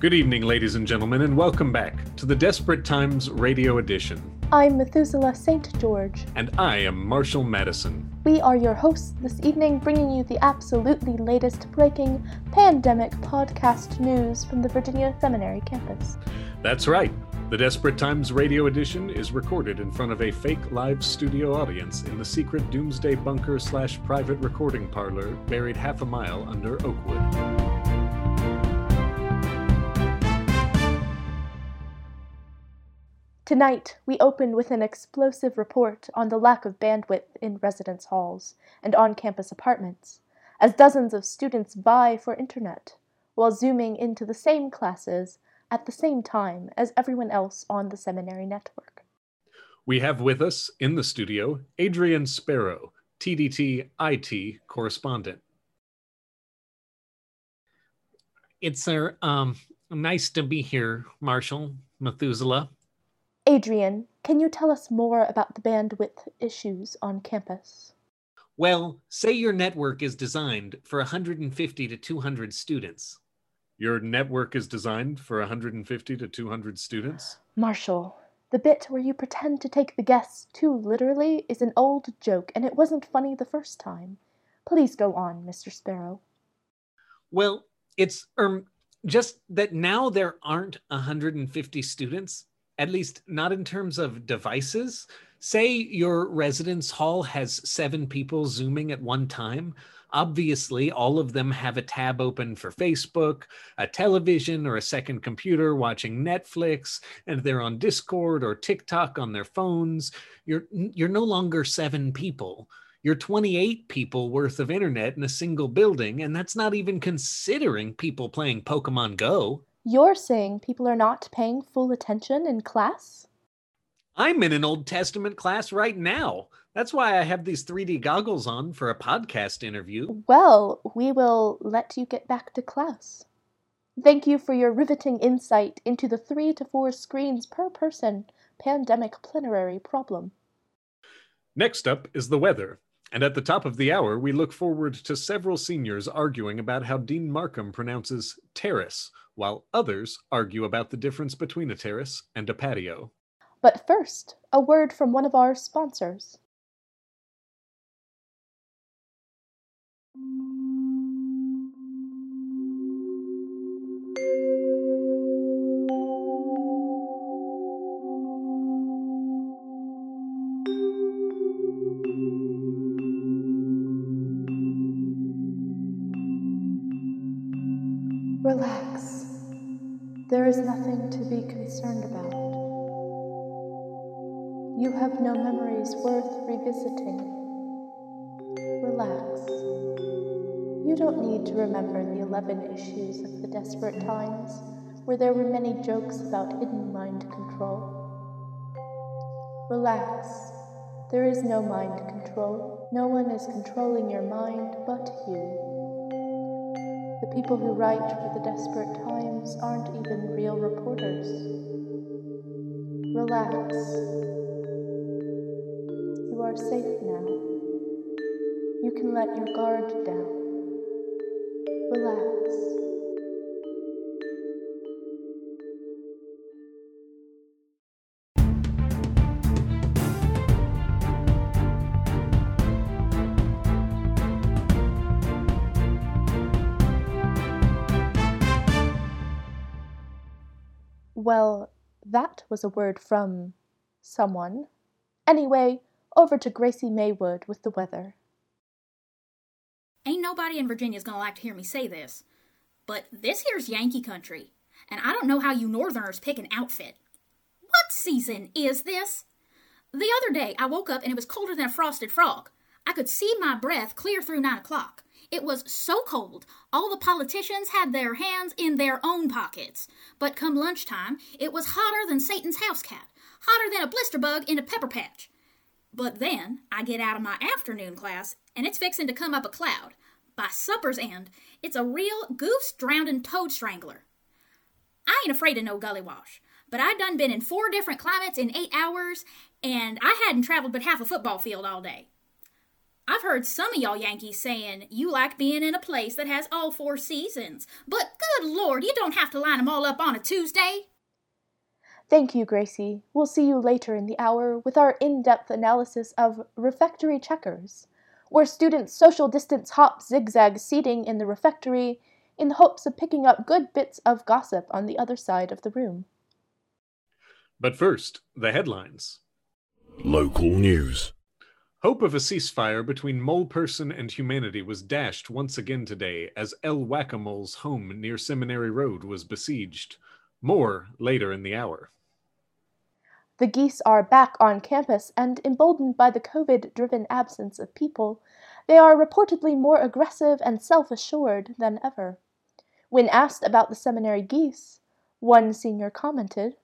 Good evening, ladies and gentlemen, and welcome back to the Desperate Times Radio Edition. I'm Methuselah St. George. And I am Marshall Madison. We are your hosts this evening, bringing you the absolutely latest breaking pandemic podcast news from the Virginia Seminary campus. That's right. The Desperate Times Radio Edition is recorded in front of a fake live studio audience in the secret Doomsday Bunker slash private recording parlor buried half a mile under Oakwood. Tonight, we open with an explosive report on the lack of bandwidth in residence halls and on campus apartments, as dozens of students vie for internet while zooming into the same classes at the same time as everyone else on the seminary network. We have with us in the studio Adrian Sparrow, TDT IT correspondent. It's uh, um, nice to be here, Marshall Methuselah. Adrian, can you tell us more about the bandwidth issues on campus? Well, say your network is designed for 150 to 200 students. Your network is designed for 150 to 200 students? Marshall, the bit where you pretend to take the guests too literally is an old joke, and it wasn't funny the first time. Please go on, Mr. Sparrow. Well, it's um just that now there aren't 150 students at least not in terms of devices. Say your residence hall has seven people Zooming at one time. Obviously, all of them have a tab open for Facebook, a television, or a second computer watching Netflix, and they're on Discord or TikTok on their phones. You're, you're no longer seven people. You're 28 people worth of internet in a single building, and that's not even considering people playing Pokemon Go. You're saying people are not paying full attention in class? I'm in an Old Testament class right now. That's why I have these 3D goggles on for a podcast interview. Well, we will let you get back to class. Thank you for your riveting insight into the three to four screens per person pandemic plenary problem. Next up is the weather. And at the top of the hour, we look forward to several seniors arguing about how Dean Markham pronounces terrace, while others argue about the difference between a terrace and a patio. But first, a word from one of our sponsors. Is nothing to be concerned about. You have no memories worth revisiting. Relax. You don't need to remember the 11 issues of The Desperate Times, where there were many jokes about hidden mind control. Relax. There is no mind control. No one is controlling your mind but you. The people who write for the desperate times aren't even real reporters. Relax. You are safe now. You can let your guard down. Relax. Well, that was a word from someone. Anyway, over to Gracie Maywood with the weather. Ain't nobody in Virginia's gonna like to hear me say this, but this here's Yankee country, and I don't know how you Northerners pick an outfit. What season is this? The other day I woke up and it was colder than a frosted frog. I could see my breath clear through nine o'clock. It was so cold, all the politicians had their hands in their own pockets. But come lunchtime, it was hotter than Satan's house cat, hotter than a blister bug in a pepper patch. But then I get out of my afternoon class, and it's fixing to come up a cloud. By supper's end, it's a real goose drowning toad strangler. I ain't afraid of no gully wash, but I done been in four different climates in eight hours, and I hadn't traveled but half a football field all day. I've heard some of y'all Yankees saying you like being in a place that has all four seasons. But good lord, you don't have to line 'em all up on a Tuesday. Thank you, Gracie. We'll see you later in the hour with our in depth analysis of refectory checkers, where students social distance hop zigzag seating in the refectory in the hopes of picking up good bits of gossip on the other side of the room. But first, the headlines. Local news. Hope of a ceasefire between Mole Person and humanity was dashed once again today as El Whack-a-Mole's home near Seminary Road was besieged. More later in the hour. The geese are back on campus, and emboldened by the COVID driven absence of people, they are reportedly more aggressive and self assured than ever. When asked about the seminary geese, one senior commented,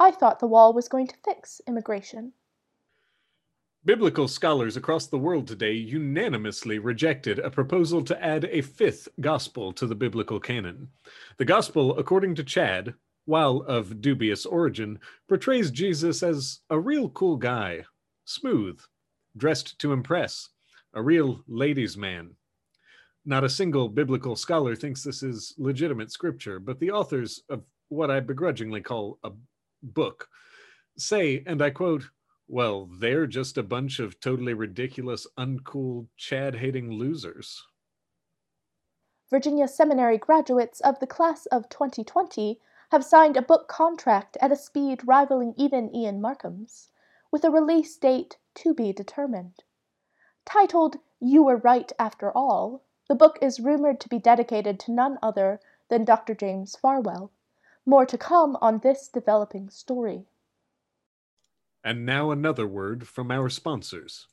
I thought the wall was going to fix immigration. Biblical scholars across the world today unanimously rejected a proposal to add a fifth gospel to the biblical canon. The gospel, according to Chad, while of dubious origin, portrays Jesus as a real cool guy, smooth, dressed to impress, a real ladies' man. Not a single biblical scholar thinks this is legitimate scripture, but the authors of what I begrudgingly call a book say, and I quote, well, they're just a bunch of totally ridiculous, uncool, Chad hating losers. Virginia Seminary graduates of the class of 2020 have signed a book contract at a speed rivaling even Ian Markham's, with a release date to be determined. Titled You Were Right After All, the book is rumored to be dedicated to none other than Dr. James Farwell. More to come on this developing story. And now another word from our sponsors.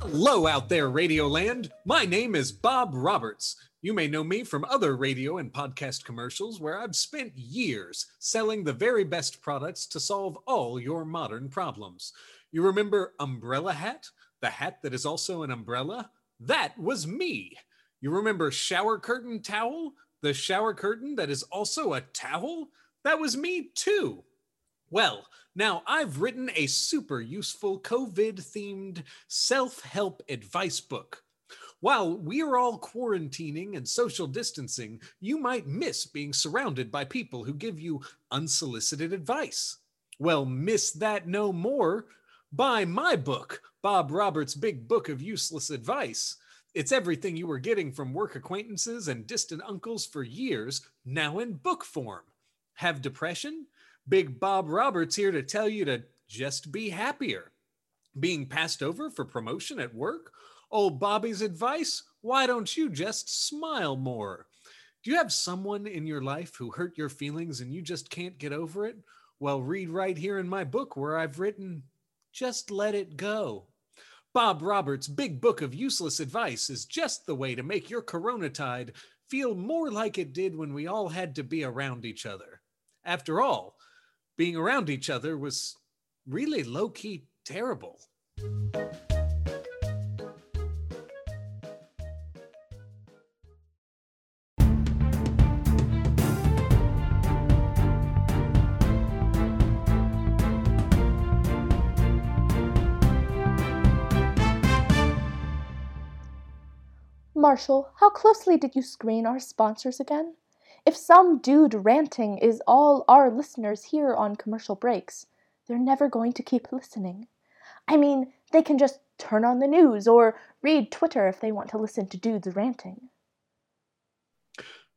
Hello out there, Radioland. My name is Bob Roberts. You may know me from other radio and podcast commercials where I've spent years selling the very best products to solve all your modern problems. You remember Umbrella Hat, the hat that is also an umbrella? That was me. You remember Shower Curtain Towel, the shower curtain that is also a towel? That was me too. Well, now I've written a super useful COVID themed self help advice book. While we're all quarantining and social distancing, you might miss being surrounded by people who give you unsolicited advice. Well, miss that no more. Buy my book, Bob Roberts' Big Book of Useless Advice. It's everything you were getting from work acquaintances and distant uncles for years, now in book form. Have depression? Big Bob Roberts here to tell you to just be happier. Being passed over for promotion at work? Old Bobby's advice? Why don't you just smile more? Do you have someone in your life who hurt your feelings and you just can't get over it? Well, read right here in my book where I've written, Just Let It Go. Bob Roberts' big book of useless advice is just the way to make your coronatide feel more like it did when we all had to be around each other. After all, being around each other was really low key terrible. Marshall, how closely did you screen our sponsors again? If some dude ranting is all our listeners hear on commercial breaks, they're never going to keep listening. I mean, they can just turn on the news or read Twitter if they want to listen to dudes ranting.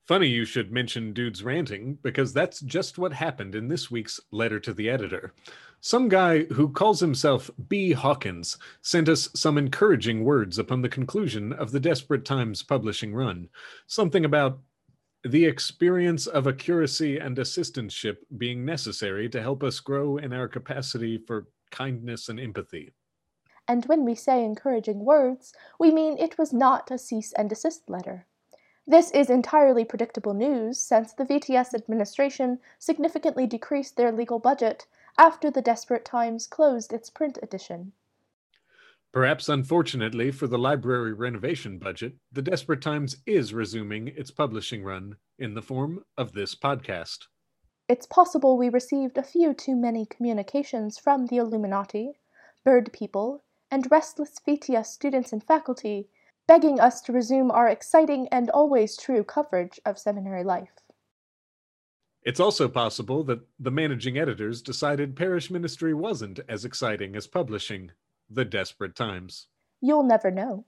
Funny you should mention dudes ranting because that's just what happened in this week's letter to the editor. Some guy who calls himself B. Hawkins sent us some encouraging words upon the conclusion of the Desperate Times publishing run. Something about the experience of accuracy and assistantship being necessary to help us grow in our capacity for kindness and empathy. And when we say encouraging words, we mean it was not a cease and desist letter. This is entirely predictable news since the VTS administration significantly decreased their legal budget after the Desperate Times closed its print edition. Perhaps unfortunately for the library renovation budget, The Desperate Times is resuming its publishing run in the form of this podcast. It's possible we received a few too many communications from the Illuminati, bird people, and restless Fetia students and faculty begging us to resume our exciting and always true coverage of seminary life. It's also possible that the managing editors decided parish ministry wasn't as exciting as publishing The Desperate Times. You'll never know.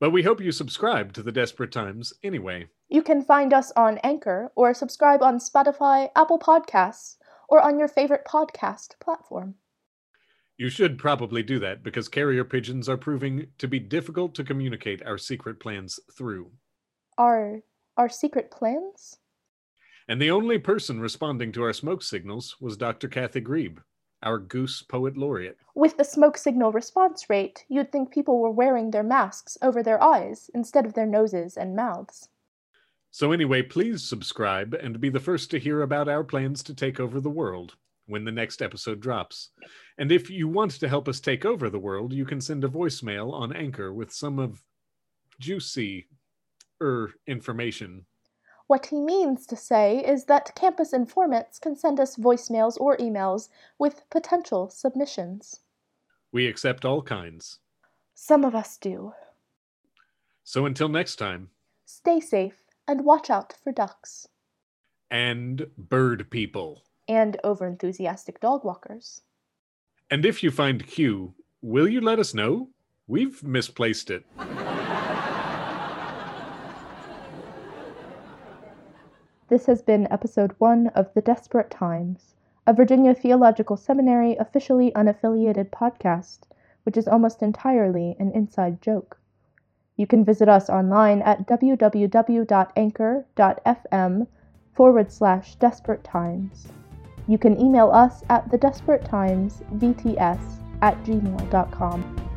But we hope you subscribe to The Desperate Times anyway. You can find us on Anchor or subscribe on Spotify, Apple Podcasts, or on your favorite podcast platform. You should probably do that because carrier pigeons are proving to be difficult to communicate our secret plans through. Our our secret plans? And the only person responding to our smoke signals was Dr. Kathy Grieb, our goose poet laureate. With the smoke signal response rate, you'd think people were wearing their masks over their eyes instead of their noses and mouths. So, anyway, please subscribe and be the first to hear about our plans to take over the world when the next episode drops. And if you want to help us take over the world, you can send a voicemail on Anchor with some of juicy er information. What he means to say is that campus informants can send us voicemails or emails with potential submissions. We accept all kinds. Some of us do. So until next time, stay safe and watch out for ducks. And bird people. And overenthusiastic dog walkers. And if you find Q, will you let us know? We've misplaced it. This has been episode one of The Desperate Times, a Virginia Theological Seminary officially unaffiliated podcast, which is almost entirely an inside joke. You can visit us online at www.anchor.fm forward slash desperate times. You can email us at thedesperatetimesvts at gmail.com.